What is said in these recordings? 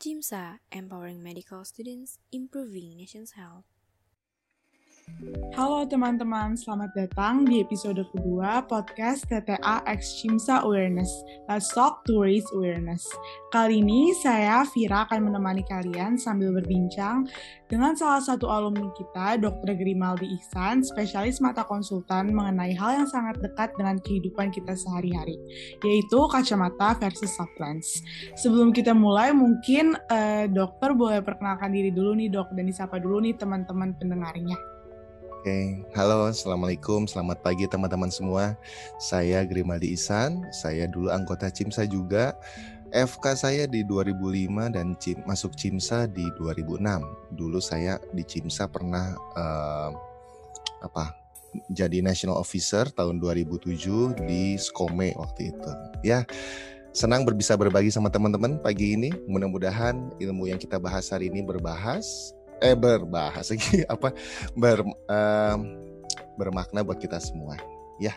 JIMSA, Empowering Medical Students, Improving Nation's Health. Halo teman-teman, selamat datang di episode kedua podcast TTA X Chimsa Awareness. Let's talk to raise awareness. Kali ini saya Vira akan menemani kalian sambil berbincang dengan salah satu alumni kita, Dr. Grimaldi Ihsan, spesialis mata konsultan mengenai hal yang sangat dekat dengan kehidupan kita sehari-hari, yaitu kacamata versus soft lens. Sebelum kita mulai, mungkin eh, dokter boleh perkenalkan diri dulu nih dok, dan disapa dulu nih teman-teman pendengarnya. Oke, halo, assalamualaikum, selamat pagi teman-teman semua. Saya Grimaldi Isan, saya dulu anggota CIMSA juga. FK saya di 2005 dan Cim, masuk CIMSA di 2006. Dulu saya di CIMSA pernah uh, apa? Jadi national officer tahun 2007 di Skome waktu itu. Ya, senang berbisa berbagi sama teman-teman pagi ini. Mudah-mudahan ilmu yang kita bahas hari ini berbahas eh berbahas lagi apa ber um, bermakna buat kita semua ya.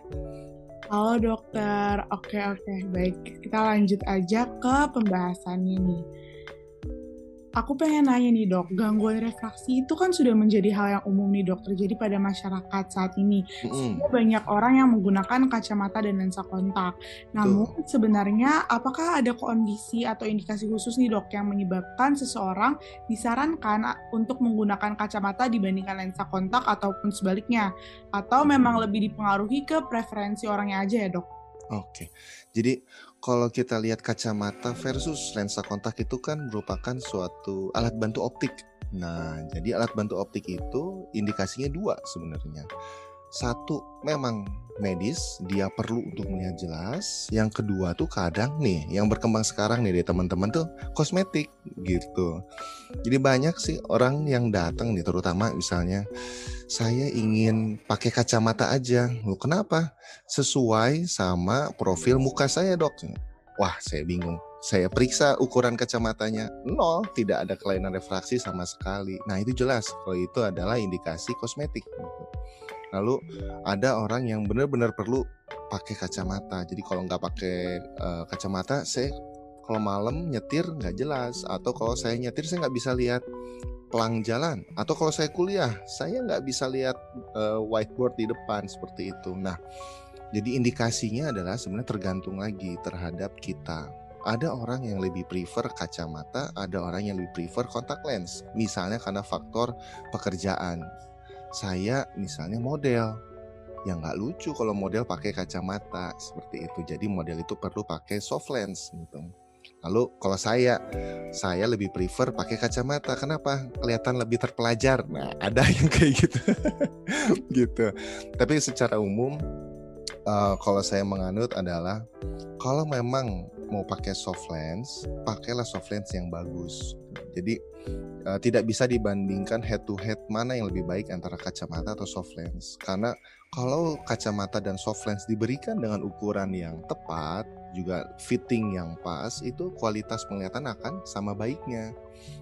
Halo dokter, oke oke. Baik kita lanjut aja ke pembahasannya nih aku pengen nanya nih dok, gangguan refraksi itu kan sudah menjadi hal yang umum nih dok terjadi pada masyarakat saat ini. Mm. banyak orang yang menggunakan kacamata dan lensa kontak. Namun Tuh. sebenarnya apakah ada kondisi atau indikasi khusus nih dok yang menyebabkan seseorang disarankan untuk menggunakan kacamata dibandingkan lensa kontak ataupun sebaliknya? Atau memang lebih dipengaruhi ke preferensi orangnya aja ya dok? Oke, jadi kalau kita lihat kacamata versus lensa kontak itu kan merupakan suatu alat bantu optik. Nah, jadi alat bantu optik itu indikasinya dua sebenarnya. Satu, memang medis, dia perlu untuk melihat jelas. Yang kedua tuh kadang nih, yang berkembang sekarang nih dari teman-teman tuh kosmetik gitu. Jadi banyak sih orang yang datang nih, terutama misalnya saya ingin pakai kacamata aja. Loh kenapa? Sesuai sama profil muka saya dok. Wah saya bingung. Saya periksa ukuran kacamatanya, nol, tidak ada kelainan refraksi sama sekali. Nah itu jelas kalau itu adalah indikasi kosmetik. Gitu. Lalu ada orang yang benar-benar perlu pakai kacamata. Jadi kalau nggak pakai uh, kacamata, saya kalau malam nyetir nggak jelas. Atau kalau saya nyetir saya nggak bisa lihat pelang jalan. Atau kalau saya kuliah, saya nggak bisa lihat uh, whiteboard di depan seperti itu. Nah, jadi indikasinya adalah sebenarnya tergantung lagi terhadap kita ada orang yang lebih prefer kacamata, ada orang yang lebih prefer kontak lens. Misalnya karena faktor pekerjaan saya misalnya model. Yang nggak lucu kalau model pakai kacamata seperti itu. Jadi model itu perlu pakai soft lens gitu. Lalu kalau saya saya lebih prefer pakai kacamata. Kenapa? Kelihatan lebih terpelajar. Nah ada yang kayak gitu. Gitu. Tapi secara umum uh, kalau saya menganut adalah kalau memang mau pakai soft lens pakailah soft lens yang bagus. Jadi uh, tidak bisa dibandingkan head to head mana yang lebih baik antara kacamata atau soft lens. Karena kalau kacamata dan soft lens diberikan dengan ukuran yang tepat, juga fitting yang pas, itu kualitas penglihatan akan sama baiknya.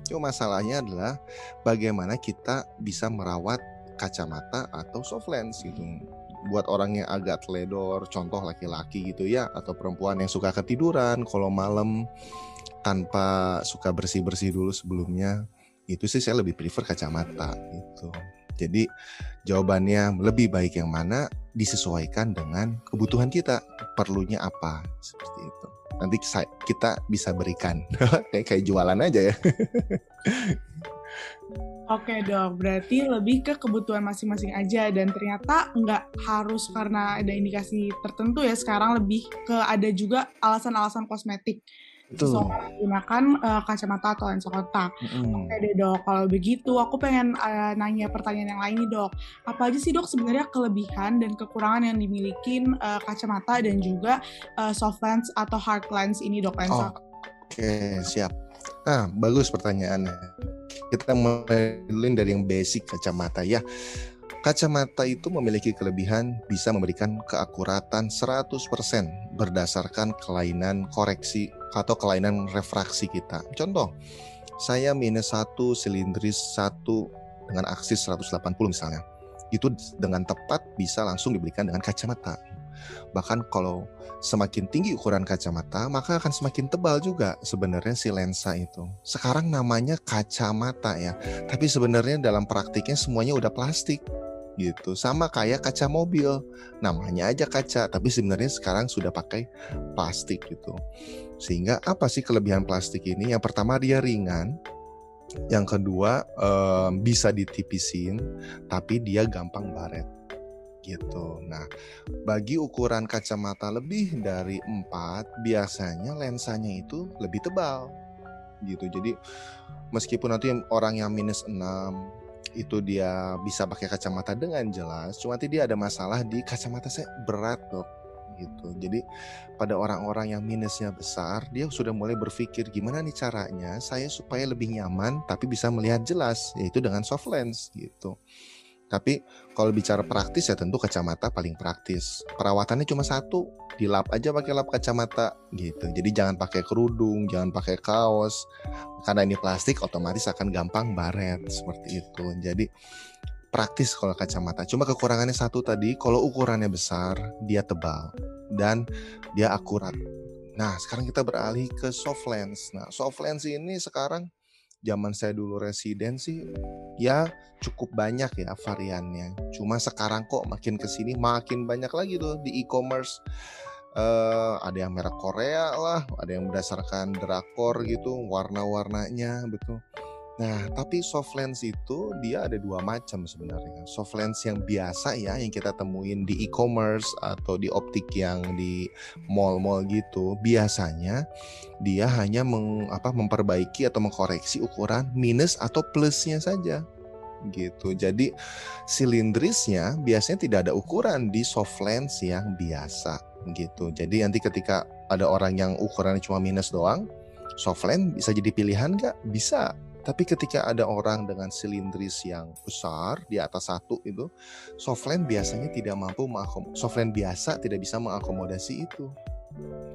Cuma masalahnya adalah bagaimana kita bisa merawat kacamata atau soft lens gitu buat orang yang agak teledor, contoh laki-laki gitu ya, atau perempuan yang suka ketiduran kalau malam tanpa suka bersih-bersih dulu sebelumnya itu sih saya lebih prefer kacamata gitu. Jadi jawabannya lebih baik yang mana disesuaikan dengan kebutuhan kita, perlunya apa seperti itu. Nanti kita bisa berikan kayak kayak jualan aja ya. Oke dok, berarti lebih ke kebutuhan masing-masing aja dan ternyata nggak harus karena ada indikasi tertentu ya sekarang lebih ke ada juga alasan-alasan kosmetik seseorang menggunakan uh, kacamata atau lensa kontak. Mm. Oke deh dok, kalau begitu aku pengen uh, nanya pertanyaan yang lain nih dok. Apa aja sih dok sebenarnya kelebihan dan kekurangan yang dimiliki uh, kacamata dan juga uh, soft lens atau hard lens ini dok lensa? Oh, Oke okay, siap. Ah bagus pertanyaannya. Kita mulai dari yang basic kacamata ya. Kacamata itu memiliki kelebihan bisa memberikan keakuratan 100% berdasarkan kelainan koreksi atau kelainan refraksi kita. Contoh, saya minus satu silindris satu dengan aksis 180 misalnya. Itu dengan tepat bisa langsung diberikan dengan kacamata. Bahkan kalau semakin tinggi ukuran kacamata, maka akan semakin tebal juga sebenarnya si lensa itu. Sekarang namanya kacamata ya, tapi sebenarnya dalam praktiknya semuanya udah plastik gitu. Sama kayak kaca mobil, namanya aja kaca, tapi sebenarnya sekarang sudah pakai plastik gitu. Sehingga apa sih kelebihan plastik ini? Yang pertama dia ringan, yang kedua um, bisa ditipisin, tapi dia gampang baret gitu. Nah, bagi ukuran kacamata lebih dari 4, biasanya lensanya itu lebih tebal gitu. Jadi meskipun nanti orang yang minus 6 itu dia bisa pakai kacamata dengan jelas, cuma nanti dia ada masalah di kacamata saya berat dok gitu. Jadi pada orang-orang yang minusnya besar, dia sudah mulai berpikir gimana nih caranya saya supaya lebih nyaman tapi bisa melihat jelas, yaitu dengan soft lens gitu. Tapi kalau bicara praktis ya tentu kacamata paling praktis. Perawatannya cuma satu, dilap aja pakai lap kacamata gitu. Jadi jangan pakai kerudung, jangan pakai kaos. Karena ini plastik otomatis akan gampang baret seperti itu. Jadi praktis kalau kacamata. Cuma kekurangannya satu tadi, kalau ukurannya besar, dia tebal dan dia akurat. Nah, sekarang kita beralih ke soft lens. Nah, soft lens ini sekarang zaman saya dulu residen sih ya cukup banyak ya variannya. Cuma sekarang kok makin ke sini makin banyak lagi tuh di e-commerce. Uh, ada yang merek Korea lah, ada yang berdasarkan drakor gitu, warna-warnanya betul. Nah, tapi soft lens itu dia ada dua macam sebenarnya. Soft lens yang biasa ya, yang kita temuin di e-commerce atau di optik yang di mall-mall gitu, biasanya dia hanya meng, apa, memperbaiki atau mengkoreksi ukuran minus atau plusnya saja gitu. Jadi silindrisnya biasanya tidak ada ukuran di soft lens yang biasa gitu. Jadi nanti ketika ada orang yang ukurannya cuma minus doang, soft lens bisa jadi pilihan nggak? Bisa tapi ketika ada orang dengan silindris yang besar di atas satu itu, softland biasanya tidak mampu softland biasa tidak bisa mengakomodasi itu.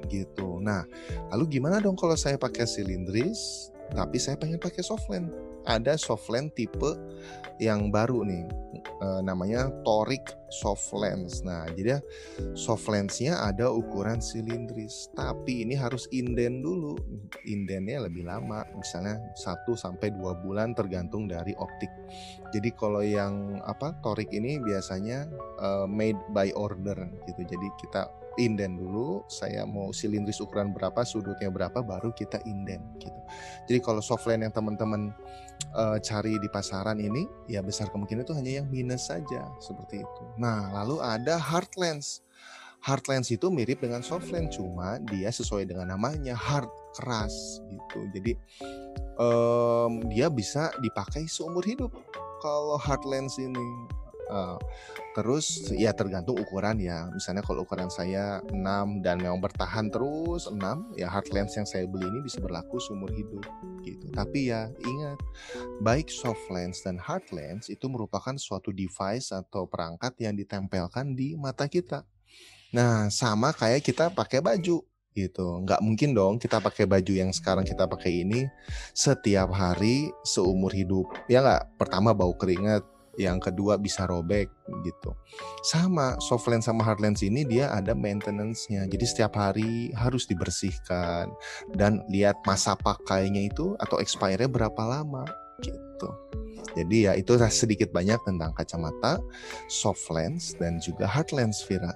Gitu. Nah, lalu gimana dong kalau saya pakai silindris tapi saya pengen pakai softland? Ada softland tipe yang baru nih e, namanya toric soft lens. Nah, jadi soft lensnya ada ukuran silindris, tapi ini harus inden dulu. Indennya lebih lama, misalnya 1 sampai 2 bulan tergantung dari optik. Jadi kalau yang apa toric ini biasanya uh, made by order gitu. Jadi kita inden dulu, saya mau silindris ukuran berapa, sudutnya berapa, baru kita inden gitu. Jadi kalau softland yang teman-teman uh, cari di pasaran ini, ya besar kemungkinan itu hanya yang minus saja seperti itu. Nah, lalu ada hard lens. Hard lens itu mirip dengan soft lens, cuma dia sesuai dengan namanya hard keras gitu. Jadi um, dia bisa dipakai seumur hidup. Kalau hard lens ini Uh, terus ya tergantung ukuran ya. Misalnya kalau ukuran saya 6 dan memang bertahan terus 6, ya hard lens yang saya beli ini bisa berlaku seumur hidup gitu. Tapi ya ingat, baik soft lens dan hard lens itu merupakan suatu device atau perangkat yang ditempelkan di mata kita. Nah, sama kayak kita pakai baju gitu. Nggak mungkin dong kita pakai baju yang sekarang kita pakai ini setiap hari seumur hidup. Ya nggak? Pertama bau keringat, yang kedua bisa robek gitu. Sama soft lens sama hard lens ini dia ada maintenance-nya. Jadi setiap hari harus dibersihkan dan lihat masa pakainya itu atau expire-nya berapa lama gitu. Jadi ya itu sedikit banyak tentang kacamata, soft lens dan juga hard lens Vira.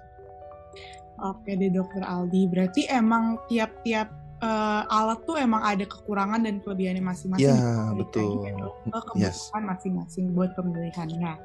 Oke deh dokter Aldi, berarti emang tiap-tiap uh, alat tuh emang ada kekurangan dan kelebihannya masing-masing. Ya, betul. kebutuhan yes. masing-masing buat pemilihannya.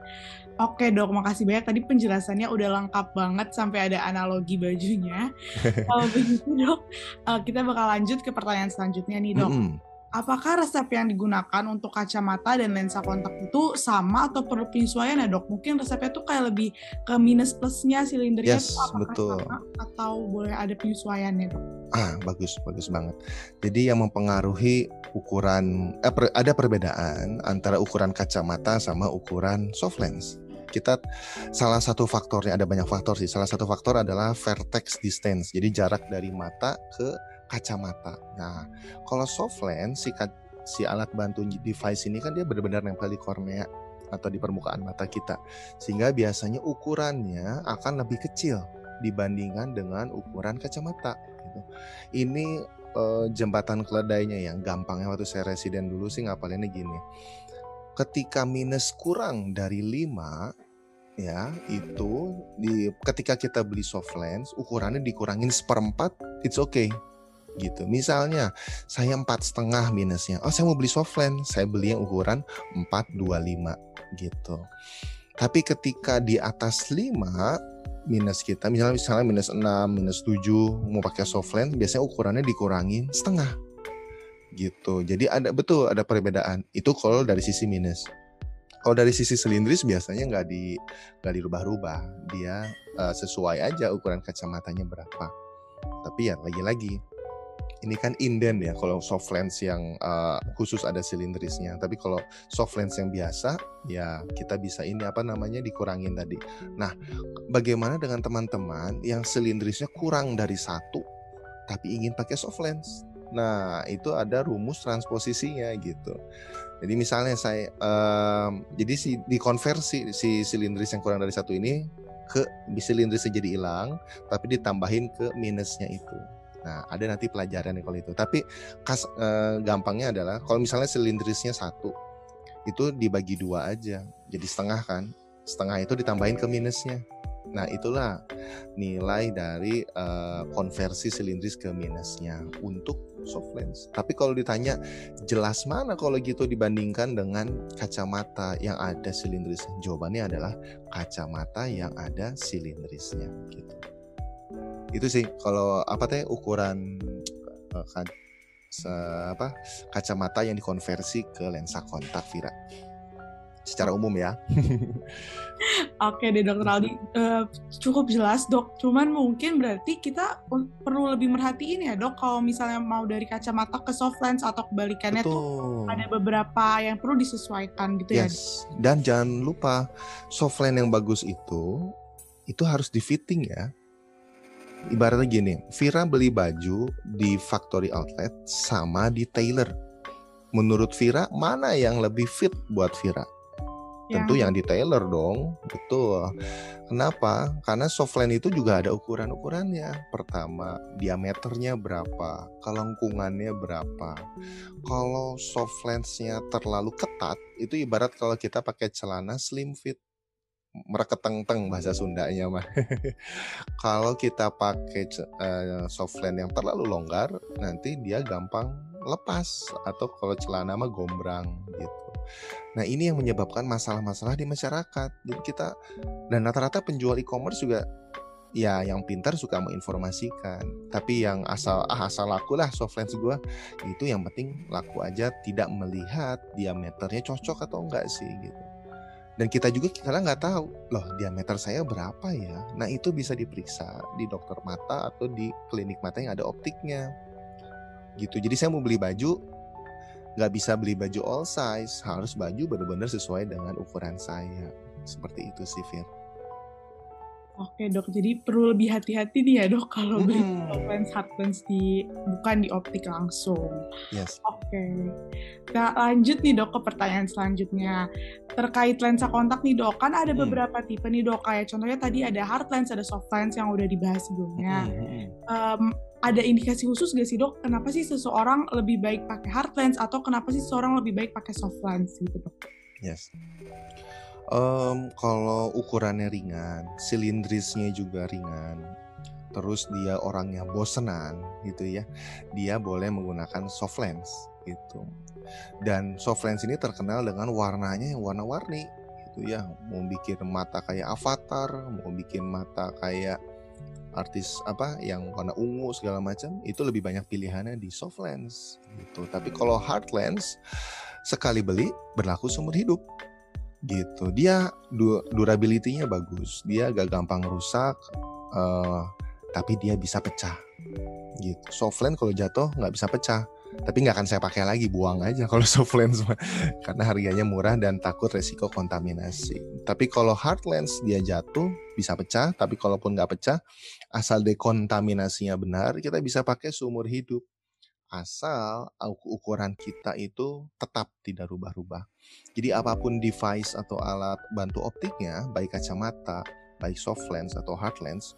Oke dok, makasih banyak. Tadi penjelasannya udah lengkap banget sampai ada analogi bajunya. Kalau begitu dok, uh, kita bakal lanjut ke pertanyaan selanjutnya nih dok. Mm -hmm apakah resep yang digunakan untuk kacamata dan lensa kontak itu sama atau perlu penyesuaian ya dok? Mungkin resepnya tuh kayak lebih ke minus plusnya silindernya yes, apakah betul. sama atau boleh ada penyesuaiannya dok? Ah bagus bagus banget. Jadi yang mempengaruhi ukuran eh, per, ada perbedaan antara ukuran kacamata sama ukuran soft lens kita salah satu faktornya ada banyak faktor sih. Salah satu faktor adalah vertex distance. Jadi jarak dari mata ke kacamata. Nah, kalau soft lens si si alat bantu device ini kan dia benar-benar nempel di kornea atau di permukaan mata kita. Sehingga biasanya ukurannya akan lebih kecil dibandingkan dengan ukuran kacamata. Gitu. Ini uh, jembatan keledainya yang gampangnya waktu saya residen dulu sih ngapalinnya gini. Ketika minus kurang dari 5 ya itu di ketika kita beli soft lens ukurannya dikurangin seperempat it's okay gitu. Misalnya saya empat setengah minusnya. Oh saya mau beli soft lens saya beli yang ukuran 425 gitu. Tapi ketika di atas 5 minus kita misalnya misalnya minus 6 minus 7 mau pakai soft lens biasanya ukurannya dikurangin setengah gitu. Jadi ada betul ada perbedaan. Itu kalau dari sisi minus. Kalau dari sisi silindris biasanya nggak di nggak dirubah-rubah. Dia uh, sesuai aja ukuran kacamatanya berapa. Tapi ya lagi-lagi ini kan inden ya kalau soft lens yang uh, khusus ada silindrisnya. Tapi kalau soft lens yang biasa ya kita bisa ini apa namanya dikurangin tadi. Nah bagaimana dengan teman-teman yang silindrisnya kurang dari satu tapi ingin pakai soft lens? Nah itu ada rumus transposisinya gitu. Jadi misalnya saya um, jadi si dikonversi si silindris yang kurang dari satu ini ke silindrisnya jadi hilang tapi ditambahin ke minusnya itu Nah, ada nanti pelajaran kalau itu. Tapi kas eh, gampangnya adalah kalau misalnya silindrisnya satu, itu dibagi dua aja, jadi setengah kan. Setengah itu ditambahin ke minusnya. Nah, itulah nilai dari uh, konversi silindris ke minusnya untuk soft lens. Tapi kalau ditanya jelas mana kalau gitu dibandingkan dengan kacamata yang ada silindrisnya? Jawabannya adalah kacamata yang ada silindrisnya gitu itu sih kalau apa teh ukuran uh, se, apa kacamata yang dikonversi ke lensa kontak Vira secara umum ya. Oke deh dokter Aldi, uh, cukup jelas dok. Cuman mungkin berarti kita perlu lebih merhatiin ya dok kalau misalnya mau dari kacamata ke soft lens atau kebalikannya Betul. tuh ada beberapa yang perlu disesuaikan gitu ya, yes. ya. Dan jangan lupa soft lens yang bagus itu itu harus di fitting ya ibaratnya gini, Vira beli baju di factory outlet sama di tailor. Menurut Vira, mana yang lebih fit buat Vira? Ya. Tentu yang di tailor dong, betul. Kenapa? Karena softline itu juga ada ukuran-ukurannya. Pertama, diameternya berapa, kelengkungannya berapa. Kalau softlensnya terlalu ketat, itu ibarat kalau kita pakai celana slim fit mereketeng-teng bahasa Sundanya mah. Kalau kita pakai uh, softland yang terlalu longgar, nanti dia gampang lepas atau kalau celana mah gombrang gitu. Nah ini yang menyebabkan masalah-masalah di masyarakat. Jadi kita dan rata-rata penjual e-commerce juga ya yang pintar suka menginformasikan. Tapi yang asal ah asal laku lah soft lens gue itu yang penting laku aja tidak melihat diameternya cocok atau enggak sih gitu dan kita juga kadang nggak tahu loh diameter saya berapa ya? Nah itu bisa diperiksa di dokter mata atau di klinik mata yang ada optiknya. Gitu. Jadi saya mau beli baju nggak bisa beli baju all size. Harus baju benar-benar sesuai dengan ukuran saya. Seperti itu sih Fir. Oke dok, jadi perlu lebih hati-hati nih ya dok kalau beli hmm. lens hard lens di bukan di optik langsung. Yes. Oke, kita lanjut nih dok ke pertanyaan selanjutnya terkait lensa kontak nih dok. Kan ada hmm. beberapa tipe nih dok, kayak contohnya tadi ada hard lens, ada soft lens yang udah dibahas sebelumnya. Hmm. Um, ada indikasi khusus gak sih dok? Kenapa sih seseorang lebih baik pakai hard lens atau kenapa sih seseorang lebih baik pakai soft lens gitu dok? Yes. Um, kalau ukurannya ringan, silindrisnya juga ringan, terus dia orangnya bosenan gitu ya, dia boleh menggunakan soft lens gitu. Dan soft lens ini terkenal dengan warnanya yang warna-warni gitu ya, mau bikin mata kayak avatar, mau bikin mata kayak artis apa yang warna ungu segala macam itu lebih banyak pilihannya di soft lens gitu. Tapi kalau hard lens sekali beli berlaku seumur hidup gitu. Dia du durability-nya bagus. Dia gak gampang rusak uh, tapi dia bisa pecah. Gitu. Softland kalau jatuh nggak bisa pecah. Tapi nggak akan saya pakai lagi buang aja kalau softland karena harganya murah dan takut resiko kontaminasi. Tapi kalau hard lens dia jatuh bisa pecah. Tapi kalaupun nggak pecah asal dekontaminasinya benar kita bisa pakai seumur hidup asal ukuran kita itu tetap tidak rubah-rubah. Jadi apa pun device atau alat bantu optiknya, baik kacamata baik soft lens atau hard lens,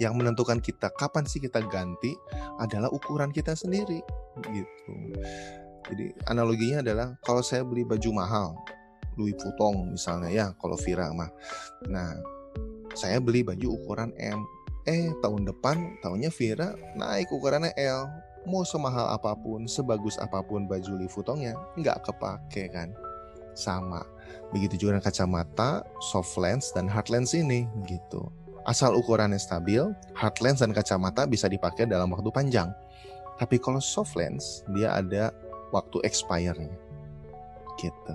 yang menentukan kita kapan sih kita ganti adalah ukuran kita sendiri gitu. Jadi analoginya adalah kalau saya beli baju mahal, Louis Vuitton misalnya ya, kalau Vira mah. Nah, saya beli baju ukuran M. Eh, tahun depan tahunnya Vira naik ukurannya L. Mau semahal apa pun, sebagus apa pun baju Louis Vuittonnya, nggak kepake kan. Sama. Begitu juga dengan kacamata, soft lens dan hard lens ini gitu. Asal ukurannya stabil, hard lens dan kacamata bisa dipakai dalam waktu panjang. Tapi kalau soft lens, dia ada waktu expire-nya. Gitu.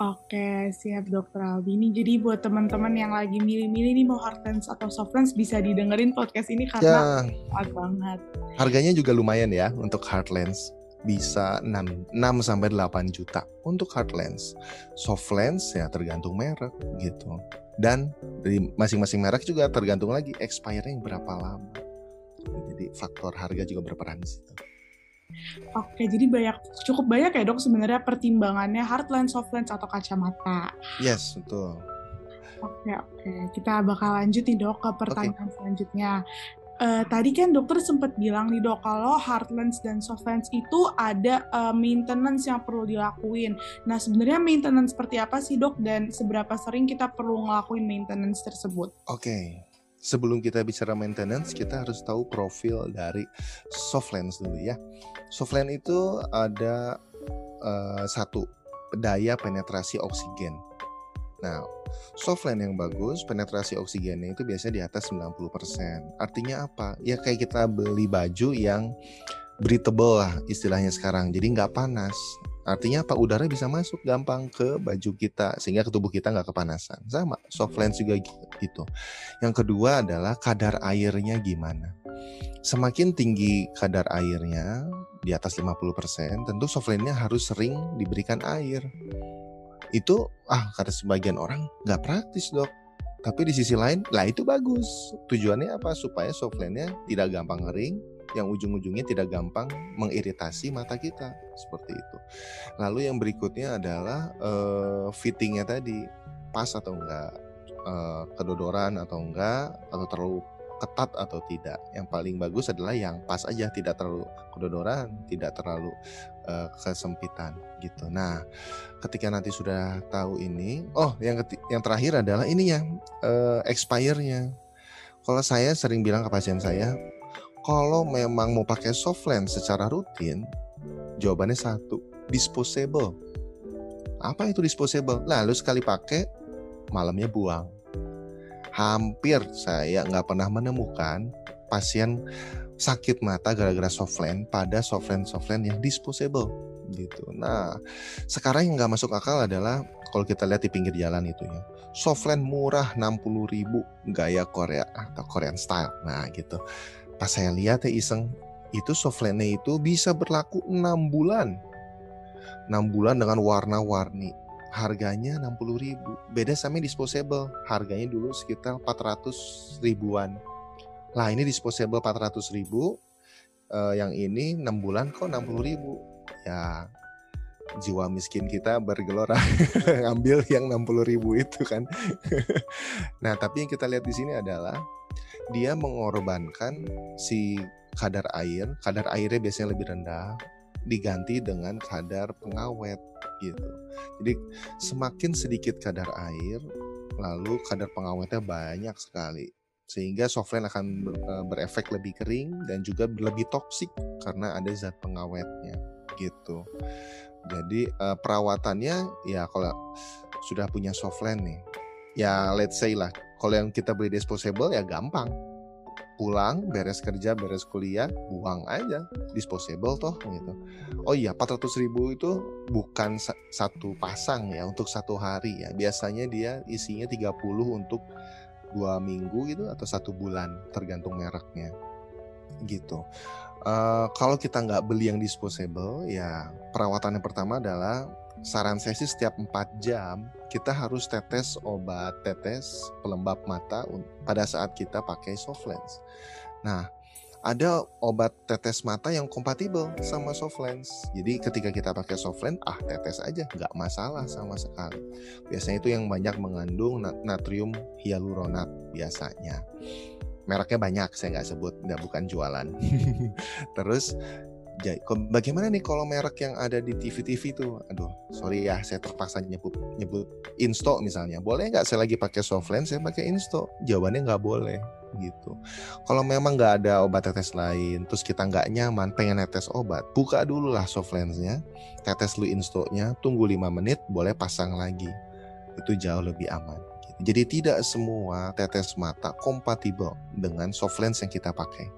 Oke, siap dokter Albi. Ini jadi buat teman-teman yang lagi milih-milih nih mau hard lens atau soft lens bisa didengerin podcast ini karena Ya, banget. harganya juga lumayan ya untuk hard lens. Bisa 6, 6 sampai 8 juta untuk hard lens. Soft lens ya tergantung merek gitu. Dan dari masing-masing merek juga tergantung lagi expire-nya berapa lama. Jadi faktor harga juga berperan di situ. Oke, jadi banyak cukup banyak ya dok sebenarnya pertimbangannya hard lens, soft lens atau kacamata. Yes, betul. Oke, oke. Kita bakal lanjut nih dok ke pertanyaan selanjutnya. Eh, tadi kan dokter sempat bilang nih dok kalau hard lens dan soft lens itu ada eh, maintenance yang perlu dilakuin. Nah sebenarnya maintenance seperti apa sih dok dan seberapa sering kita perlu ngelakuin maintenance tersebut? Oke, sebelum kita bicara maintenance, kita harus tahu profil dari soft lens dulu ya. Soft lens itu ada eh, satu daya penetrasi oksigen. Nah, soft lens yang bagus, penetrasi oksigennya itu biasanya di atas 90%. Artinya apa? Ya kayak kita beli baju yang breathable lah istilahnya sekarang. Jadi nggak panas. Artinya apa? Udara bisa masuk gampang ke baju kita sehingga ke tubuh kita nggak kepanasan. Sama, soft lens juga gitu. Yang kedua adalah kadar airnya gimana. Semakin tinggi kadar airnya di atas 50%, tentu soft lens-nya harus sering diberikan air. Itu ah kata sebagian orang nggak praktis dok. Tapi di sisi lain, lah itu bagus. Tujuannya apa? Supaya soft lens-nya tidak gampang kering, yang ujung-ujungnya tidak gampang mengiritasi mata kita seperti itu. Lalu yang berikutnya adalah eh, fittingnya tadi pas atau enggak, eh, kedodoran atau enggak, atau terlalu ketat atau tidak. Yang paling bagus adalah yang pas aja, tidak terlalu kedodoran, tidak terlalu eh, kesempitan gitu. Nah, ketika nanti sudah tahu ini, oh yang yang terakhir adalah ini ya eh, expire-nya. Kalau saya sering bilang ke pasien saya, kalau memang mau pakai soft lens secara rutin, jawabannya satu, disposable. Apa itu disposable? Lalu sekali pakai, malamnya buang. Hampir saya nggak pernah menemukan pasien sakit mata gara-gara soft lens pada soft lens soft lens yang disposable gitu. Nah, sekarang yang nggak masuk akal adalah kalau kita lihat di pinggir jalan itu ya, soft lens murah 60.000 gaya Korea atau Korean style. Nah, gitu. Pas saya lihat ya iseng, itu soft lens-nya itu bisa berlaku 6 bulan. 6 bulan dengan warna-warni. Harganya 60.000. Beda sama disposable. Harganya dulu sekitar 400 ribuan. Lah ini disposable 400 ribu. Eh, yang ini 6 bulan kok 60 ribu. Ya jiwa miskin kita bergelora ngambil yang 60 ribu itu kan. nah tapi yang kita lihat di sini adalah dia mengorbankan si kadar air, kadar airnya biasanya lebih rendah, diganti dengan kadar pengawet gitu. Jadi semakin sedikit kadar air, lalu kadar pengawetnya banyak sekali. Sehingga soft lens akan eh, berefek lebih kering dan juga lebih toksik karena ada zat pengawetnya gitu. Jadi eh, perawatannya ya kalau sudah punya soft lens nih, ya let's say lah kalau yang kita beli disposable ya gampang. Pulang, beres kerja, beres kuliah, buang aja. Disposable toh gitu. Oh iya, 400 ribu itu bukan sa- satu pasang ya untuk satu hari ya. Biasanya dia isinya 30 untuk dua minggu gitu atau satu bulan tergantung mereknya gitu. Eh, kalau kita nggak beli yang disposable ya perawatan yang pertama adalah saran saya sih setiap 4 jam kita harus tetes obat tetes pelembab mata pada saat kita pakai soft lens. Nah, ada obat tetes mata yang kompatibel sama soft lens. Jadi ketika kita pakai soft lens, ah tetes aja, nggak masalah sama sekali. Biasanya itu yang banyak mengandung natrium hyaluronat biasanya. Mereknya banyak, saya nggak sebut, nggak bukan jualan. Terus bagaimana nih kalau merek yang ada di TV-TV itu? Aduh, sorry ya, saya terpaksa nyebut nyebut Insto misalnya. Boleh nggak saya lagi pakai soft lens, saya pakai Insto? Jawabannya nggak boleh gitu. Kalau memang nggak ada obat tetes lain, terus kita nggak nyaman, pengen netes obat, buka dulu lah soft lensnya, tetes lu Insto-nya, tunggu 5 menit, boleh pasang lagi. Itu jauh lebih aman. Gitu. Jadi tidak semua tetes mata kompatibel dengan soft lens yang kita pakai.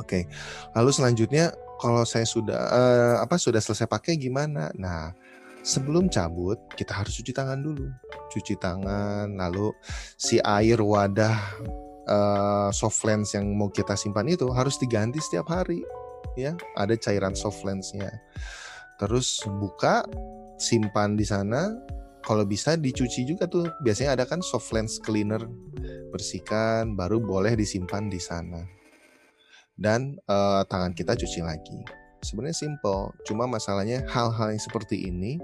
Oke, lalu selanjutnya kalau saya sudah uh, apa sudah selesai pakai gimana? Nah, sebelum cabut kita harus cuci tangan dulu. Cuci tangan, lalu si air wadah uh, soft lens yang mau kita simpan itu harus diganti setiap hari. Ya, ada cairan soft lensnya. Terus buka, simpan di sana. Kalau bisa dicuci juga tuh. Biasanya ada kan soft lens cleaner, bersihkan, baru boleh disimpan di sana dan uh, tangan kita cuci lagi. Sebenarnya simple, cuma masalahnya hal-hal yang seperti ini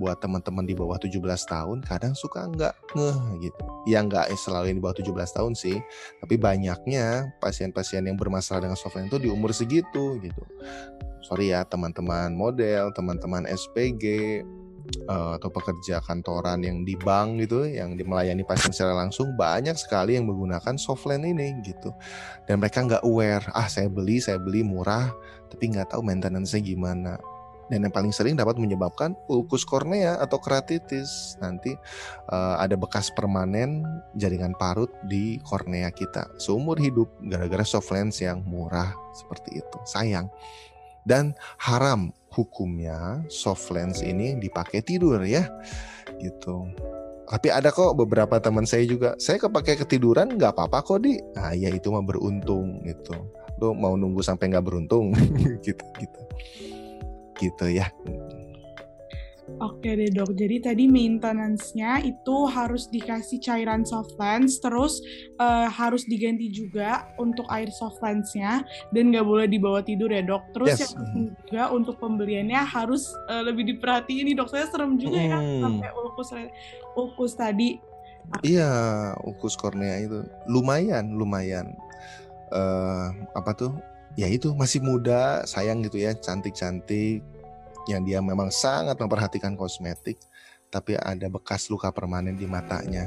buat teman-teman di bawah 17 tahun kadang suka nggak ngeh gitu. Ya nggak selalu di bawah 17 tahun sih, tapi banyaknya pasien-pasien yang bermasalah dengan soft itu di umur segitu gitu. Sorry ya teman-teman model, teman-teman SPG, uh, atau pekerja kantoran yang di bank gitu yang melayani pasien secara langsung banyak sekali yang menggunakan softline ini gitu. Dan mereka nggak aware ah saya beli saya beli murah tapi nggak tahu maintenance-nya gimana. Dan yang paling sering dapat menyebabkan ulkus kornea atau keratitis. Nanti uh, ada bekas permanen jaringan parut di kornea kita. Seumur hidup gara-gara soft lens yang murah seperti itu. Sayang. Dan haram hukumnya soft lens ini dipakai tidur ya gitu. Tapi ada kok beberapa teman saya juga saya kepake ketiduran nggak apa-apa kok di. Nah ya itu mah beruntung gitu. Lo mau nunggu sampai nggak beruntung gitu gitu. Gitu ya Oke deh dok, jadi tadi maintenance-nya itu harus dikasih cairan soft lens, terus uh, harus diganti juga untuk air soft lens-nya, dan nggak boleh dibawa tidur ya dok. Terus yes. yang juga untuk pembeliannya harus uh, lebih diperhatiin nih dok, saya serem juga ya, hmm. ya sampai ulkus ulkus tadi. Iya, ulkus kornea itu lumayan, lumayan. Uh, apa tuh? Ya itu masih muda, sayang gitu ya, cantik-cantik yang dia memang sangat memperhatikan kosmetik, tapi ada bekas luka permanen di matanya.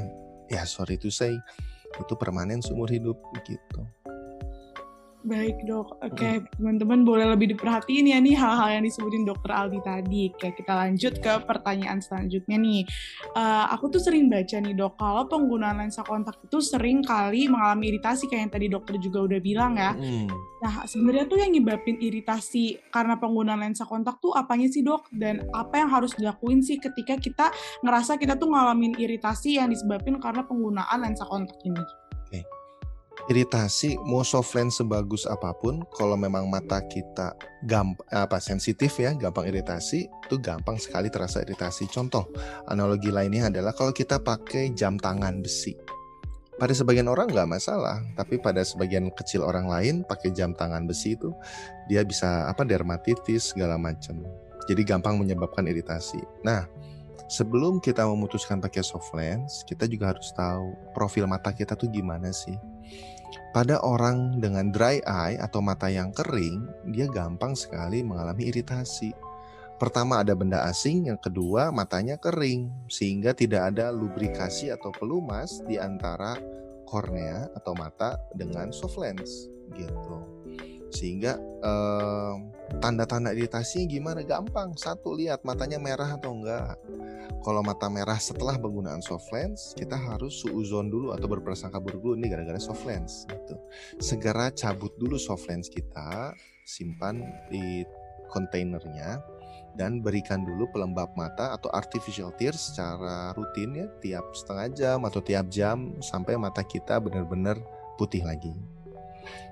Ya sorry to say, itu permanen seumur hidup gitu. Baik dok, oke okay, teman-teman boleh lebih diperhatiin ya nih hal-hal yang disebutin dokter Aldi tadi. Oke kita lanjut ke pertanyaan selanjutnya nih. Uh, aku tuh sering baca nih dok, kalau penggunaan lensa kontak itu sering kali mengalami iritasi kayak yang tadi dokter juga udah bilang ya. Hmm. Nah sebenarnya tuh yang nyebabin iritasi karena penggunaan lensa kontak tuh apanya sih dok? Dan apa yang harus dilakuin sih ketika kita ngerasa kita tuh ngalamin iritasi yang disebabkan karena penggunaan lensa kontak ini? Iritasi mau soft lens sebagus apa pun kalau memang mata kita gampang apa sensitif ya gampang iritasi itu gampang sekali terasa iritasi. Contoh analogi lainnya adalah kalau kita pakai jam tangan besi. Pada sebagian orang nggak masalah tapi pada sebagian kecil orang lain pakai jam tangan besi itu dia bisa apa dermatitis segala macam. Jadi gampang menyebabkan iritasi. Nah sebelum kita memutuskan pakai soft lens, kita juga harus tahu profil mata kita tuh gimana sih. Pada orang dengan dry eye atau mata yang kering, dia gampang sekali mengalami iritasi. Pertama ada benda asing, yang kedua matanya kering, sehingga tidak ada lubrikasi atau pelumas di antara kornea atau mata dengan soft lens gitu sehingga eh, tanda-tanda iritasi gimana? Gampang. Satu lihat matanya merah atau enggak. Kalau mata merah setelah penggunaan soft lens kita harus suuzon dulu atau berprasangka buruk dulu. Ini gara-gara soft lens gitu. Segera cabut dulu soft lens kita simpan di kontainernya dan berikan dulu pelembab mata atau artificial tears secara rutin ya tiap setengah jam atau tiap jam sampai mata kita benar-benar putih lagi.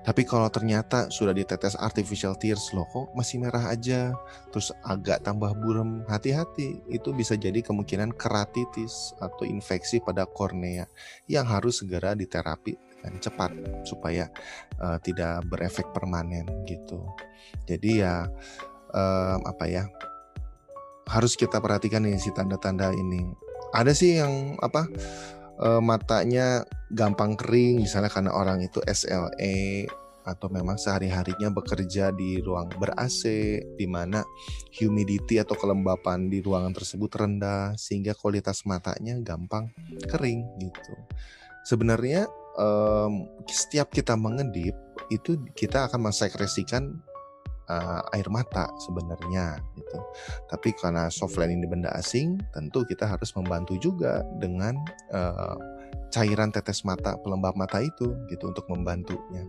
Tapi kalau ternyata sudah ditetes artificial tears loh kok masih merah aja, terus agak tambah burem, hati-hati. Itu bisa jadi kemungkinan keratitis atau infeksi pada kornea yang harus segera diterapi dan cepat supaya uh, tidak berefek permanen gitu. Jadi ya um, apa ya harus kita perhatikan nih si tanda-tanda ini. Ada sih yang apa uh, matanya gampang kering misalnya karena orang itu SLE atau memang sehari-harinya bekerja di ruang ber-AC di mana humidity atau kelembapan di ruangan tersebut rendah sehingga kualitas matanya gampang kering gitu. Sebenarnya um, setiap kita mengedip itu kita akan mensekresikan uh, air mata sebenarnya gitu. Tapi karena softline ini benda asing, tentu kita harus membantu juga dengan uh, cairan tetes mata pelembab mata itu gitu untuk membantunya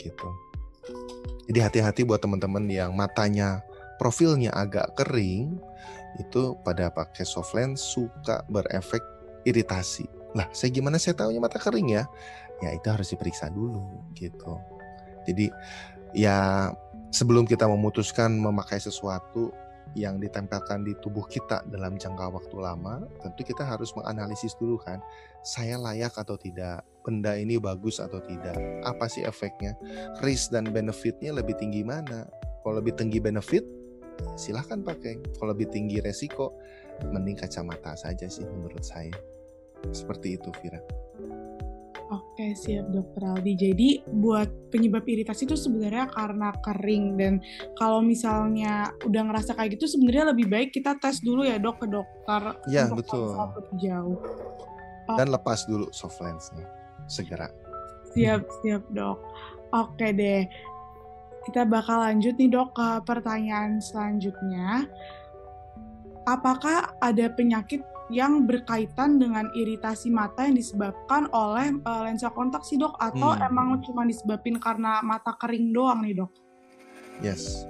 gitu. Jadi hati-hati buat teman-teman yang matanya profilnya agak kering itu pada pakai soft lens suka berefek iritasi. Lah, saya gimana saya tahunya mata kering ya? Ya itu harus diperiksa dulu gitu. Jadi ya sebelum kita memutuskan memakai sesuatu yang ditempelkan di tubuh kita dalam jangka waktu lama, tentu kita harus menganalisis dulu kan, saya layak atau tidak, benda ini bagus atau tidak, apa sih efeknya, risk dan benefitnya lebih tinggi mana? Kalau lebih tinggi benefit, silahkan pakai. Kalau lebih tinggi resiko, mending kacamata saja sih menurut saya. Seperti itu, Vira. Oke, siap dokter Aldi. Jadi buat penyebab iritasi itu sebenarnya karena kering dan kalau misalnya udah ngerasa kayak gitu sebenarnya lebih baik kita tes dulu ya dok ke dokter. Iya betul. Jauh. Oh. Dan lepas dulu soft lensnya segera. Siap siap dok. Oke deh. Kita bakal lanjut nih dok ke pertanyaan selanjutnya. Apakah ada penyakit yang berkaitan dengan iritasi mata yang disebabkan oleh uh, lensa kontak sih dok atau hmm. emang cuma disebabin karena mata kering doang nih dok? Yes,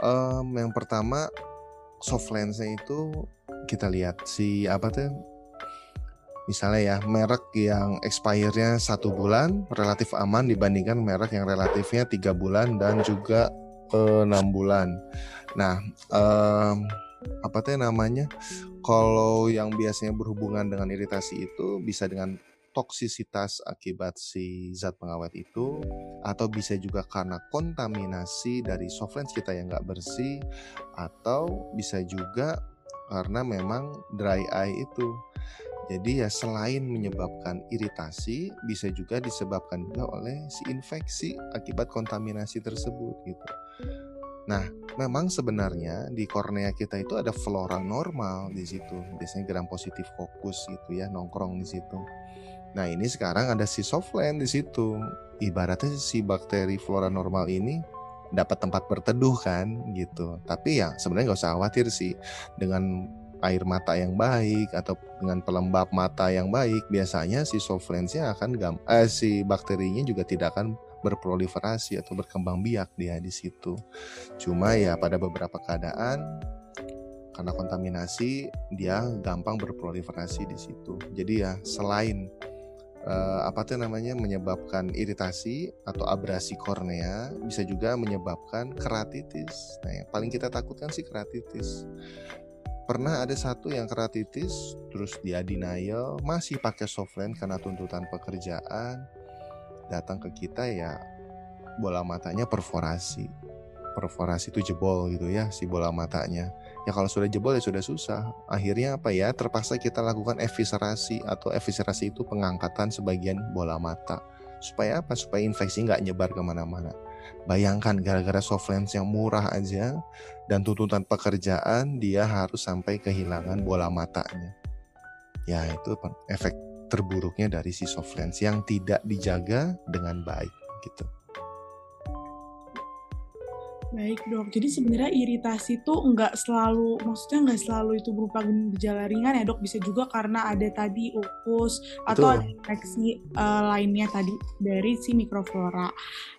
um, yang pertama soft lensnya itu kita lihat si apa tuh misalnya ya merek yang expire-nya satu bulan relatif aman dibandingkan merek yang relatifnya tiga bulan dan juga enam bulan. Nah, um, apa tuh namanya kalau yang biasanya berhubungan dengan iritasi itu bisa dengan toksisitas akibat si zat pengawet itu atau bisa juga karena kontaminasi dari soft lens kita yang nggak bersih atau bisa juga karena memang dry eye itu. Jadi ya selain menyebabkan iritasi bisa juga disebabkan juga oleh si infeksi akibat kontaminasi tersebut gitu. Nah, memang sebenarnya di kornea kita itu ada flora normal di situ. Biasanya gram positif fokus gitu ya, nongkrong di situ. Nah, ini sekarang ada si softland di situ. Ibaratnya si bakteri flora normal ini dapat tempat berteduh kan gitu. Tapi ya sebenarnya nggak usah khawatir sih dengan air mata yang baik atau dengan pelembab mata yang baik biasanya si soft lensnya akan gam eh, si bakterinya juga tidak akan berproliferasi atau berkembang biak dia di situ. Cuma ya pada beberapa keadaan karena kontaminasi dia gampang berproliferasi di situ. Jadi ya selain uh, apa tuh namanya menyebabkan iritasi atau abrasi kornea bisa juga menyebabkan keratitis. Nah, yang paling kita takutkan sih keratitis. Pernah ada satu yang keratitis terus dia denial masih pakai soft lens karena tuntutan pekerjaan datang ke kita ya bola matanya perforasi. Perforasi itu jebol gitu ya si bola matanya. Ya kalau sudah jebol ya sudah susah. Akhirnya apa ya terpaksa kita lakukan eviscerasi atau eviscerasi itu pengangkatan sebagian bola mata. Supaya apa? Supaya infeksi nggak nyebar ke mana-mana. Bayangkan gara-gara soft lens yang murah aja dan tuntutan pekerjaan dia harus sampai kehilangan bola matanya. Ya itu efek terburuknya dari si soft lens yang tidak dijaga dengan baik gitu. Baik dok, jadi sebenarnya iritasi itu nggak selalu, maksudnya nggak selalu itu berupa gejala ringan ya dok, bisa juga karena ada tadi ukus atau ada infeksi uh, lainnya tadi dari si mikroflora.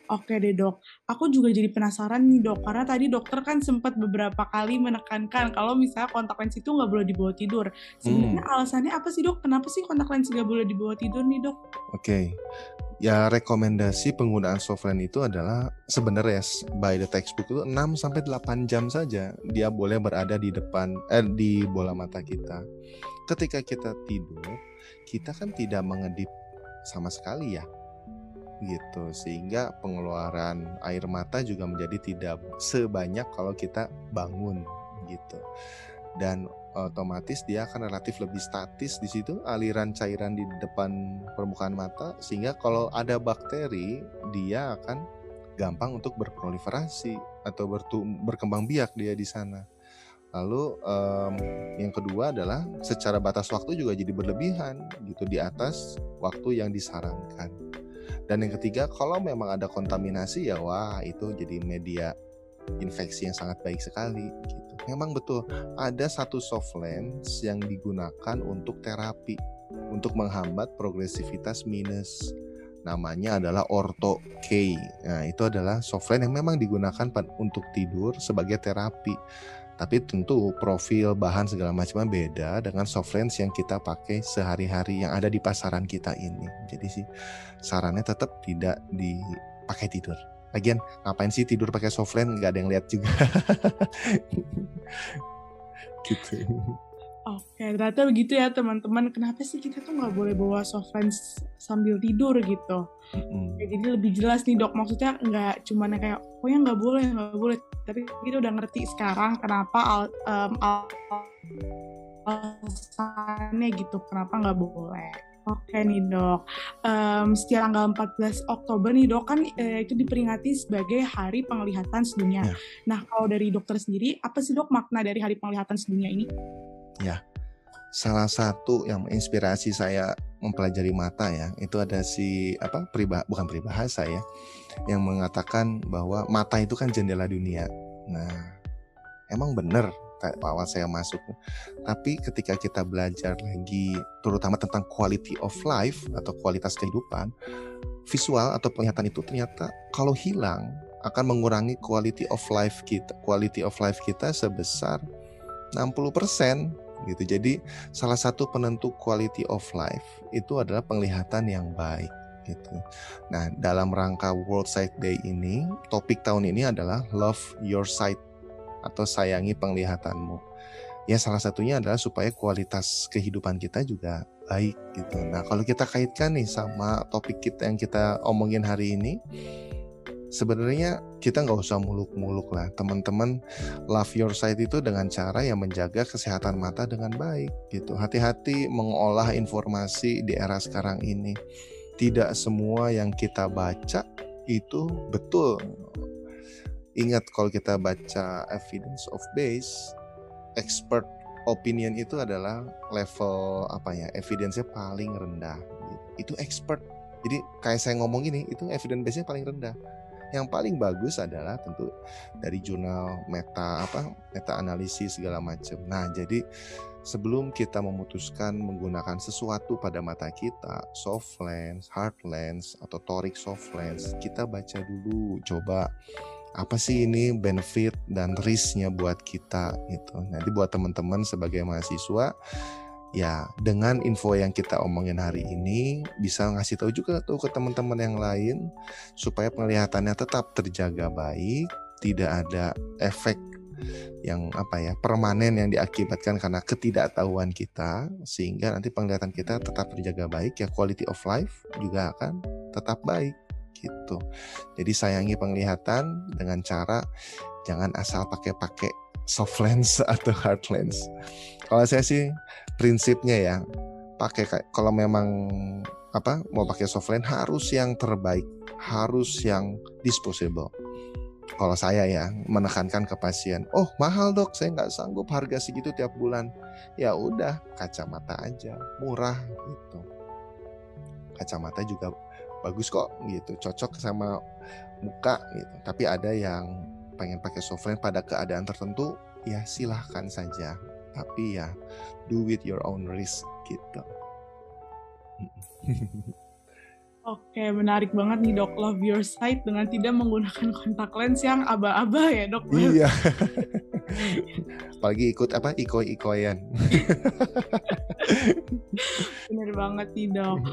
Oke deh dok, aku juga jadi penasaran nih dok, karena tadi dokter kan sempat beberapa kali menekankan kalau misalnya kontak lens itu nggak boleh dibawa tidur. Sebenarnya hmm. alasannya apa sih dok? Kenapa sih kontak lens nggak boleh dibawa tidur nih dok? Oke, ya rekomendasi penggunaan soft lens itu adalah sebenarnya by the textbook itu 6 sampai 8 jam saja dia boleh berada di depan eh di bola mata kita. Ketika kita tidur, kita kan tidak mengedip sama sekali ya gitu sehingga pengeluaran air mata juga menjadi tidak sebanyak kalau kita bangun gitu dan otomatis dia akan relatif lebih statis di situ aliran cairan di depan permukaan mata sehingga kalau ada bakteri dia akan gampang untuk berproliferasi atau berkembang biak dia di sana. Lalu um, yang kedua adalah secara batas waktu juga jadi berlebihan gitu di atas waktu yang disarankan. Dan yang ketiga kalau memang ada kontaminasi ya wah itu jadi media infeksi yang sangat baik sekali gitu. Memang betul ada satu soft lens yang digunakan untuk terapi untuk menghambat progresivitas minus namanya adalah Ortho K. Nah, itu adalah software yang memang digunakan untuk tidur sebagai terapi. Tapi tentu profil bahan segala macamnya beda dengan soft lens yang kita pakai sehari-hari yang ada di pasaran kita ini. Jadi sih sarannya tetap tidak dipakai tidur. Lagian ngapain sih tidur pakai soft lens nggak ada yang lihat juga. gitu. Oke, ternyata begitu ya teman-teman. Kenapa sih kita tuh nggak boleh bawa soft lens sambil tidur gitu? Mm-hmm. Ya, jadi lebih jelas nih dok. Maksudnya nggak cuma kayak, oh ya nggak boleh, nggak boleh. Tapi kita udah ngerti sekarang kenapa al, um, al, alasannya gitu, kenapa nggak boleh. Oke nih dok, um, setiap tanggal 14 Oktober nih dok kan eh, itu diperingati sebagai Hari Penglihatan Sedunia. Yeah. Nah kalau dari dokter sendiri, apa sih dok makna dari Hari Penglihatan Sedunia ini? Ya, salah satu yang menginspirasi saya mempelajari mata ya itu ada si apa peribah bukan peribahasa ya yang mengatakan bahwa mata itu kan jendela dunia. Nah, emang benar awal saya masuk. Tapi ketika kita belajar lagi terutama tentang quality of life atau kualitas kehidupan, visual atau penglihatan itu ternyata kalau hilang akan mengurangi quality of life kita. Quality of life kita sebesar 60% gitu. Jadi salah satu penentu quality of life itu adalah penglihatan yang baik gitu. Nah, dalam rangka World Sight Day ini, topik tahun ini adalah Love Your Sight atau sayangi penglihatanmu. Ya salah satunya adalah supaya kualitas kehidupan kita juga baik gitu. Nah, kalau kita kaitkan nih sama topik kita yang kita omongin hari ini, sebenarnya kita nggak usah muluk-muluk lah teman-teman love your sight itu dengan cara yang menjaga kesehatan mata dengan baik gitu hati-hati mengolah informasi di era sekarang ini tidak semua yang kita baca itu betul. Ingat kalau kita baca evidence of base expert opinion itu adalah level apa ya evidence-nya paling rendah. Itu expert. Jadi kayak saya ngomong ini itu evidence base-nya paling rendah. Yang paling bagus adalah tentu dari jurnal meta apa meta analisis segala macam. Nah, jadi sebelum kita memutuskan menggunakan sesuatu pada mata kita, soft lens, hard lens atau toric soft lens, kita baca dulu coba apa sih ini benefit dan risknya buat kita gitu. Nanti buat teman-teman sebagai mahasiswa ya dengan info yang kita omongin hari ini bisa ngasih tahu juga tuh ke teman-teman yang lain supaya penglihatannya tetap terjaga baik, tidak ada efek yang apa ya permanen yang diakibatkan karena ketidaktahuan kita sehingga nanti penglihatan kita tetap terjaga baik ya quality of life juga akan tetap baik gitu. Jadi sayangi penglihatan dengan cara jangan asal pakai-pakai soft lens atau hard lens. Kalau saya sih prinsipnya ya pakai kalau memang apa mau pakai soft lens harus yang terbaik, harus yang disposable. Kalau saya ya menekankan ke pasien, oh mahal dok, saya nggak sanggup harga segitu tiap bulan. Ya udah kacamata aja, murah gitu. Kacamata juga bagus kok gitu, cocok sama muka gitu. Tapi ada yang pengen pakai software pada keadaan tertentu, ya silahkan saja. Tapi ya do with your own risk gitu. Oke, menarik banget nih dok. Love your sight dengan tidak menggunakan kontak lens yang aba-aba ya dok. Iya. Apalagi ikut apa iko-ikoyan. Bener banget nih dok.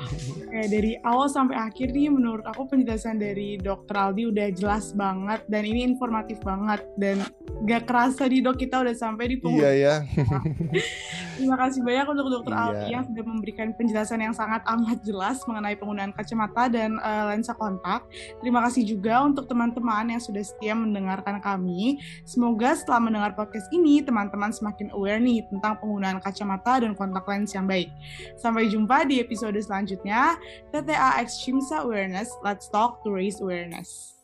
Kayak dari awal sampai akhir nih menurut aku penjelasan dari dokter Aldi udah jelas banget dan ini informatif banget dan gak kerasa nih dok kita udah sampai di penghujung. Iya ya. Terima kasih banyak untuk Dokter Iya. Alfi yang sudah memberikan penjelasan yang sangat amat jelas mengenai penggunaan kacamata dan eh, lensa kontak. Terima kasih juga untuk teman-teman yang sudah setia mendengarkan kami. Semoga setelah mendengar podcast ini, teman-teman semakin aware nih tentang penggunaan kacamata dan kontak lens yang baik. Sampai jumpa di episode selanjutnya. TTA X Shimsa Awareness, let's talk to raise awareness.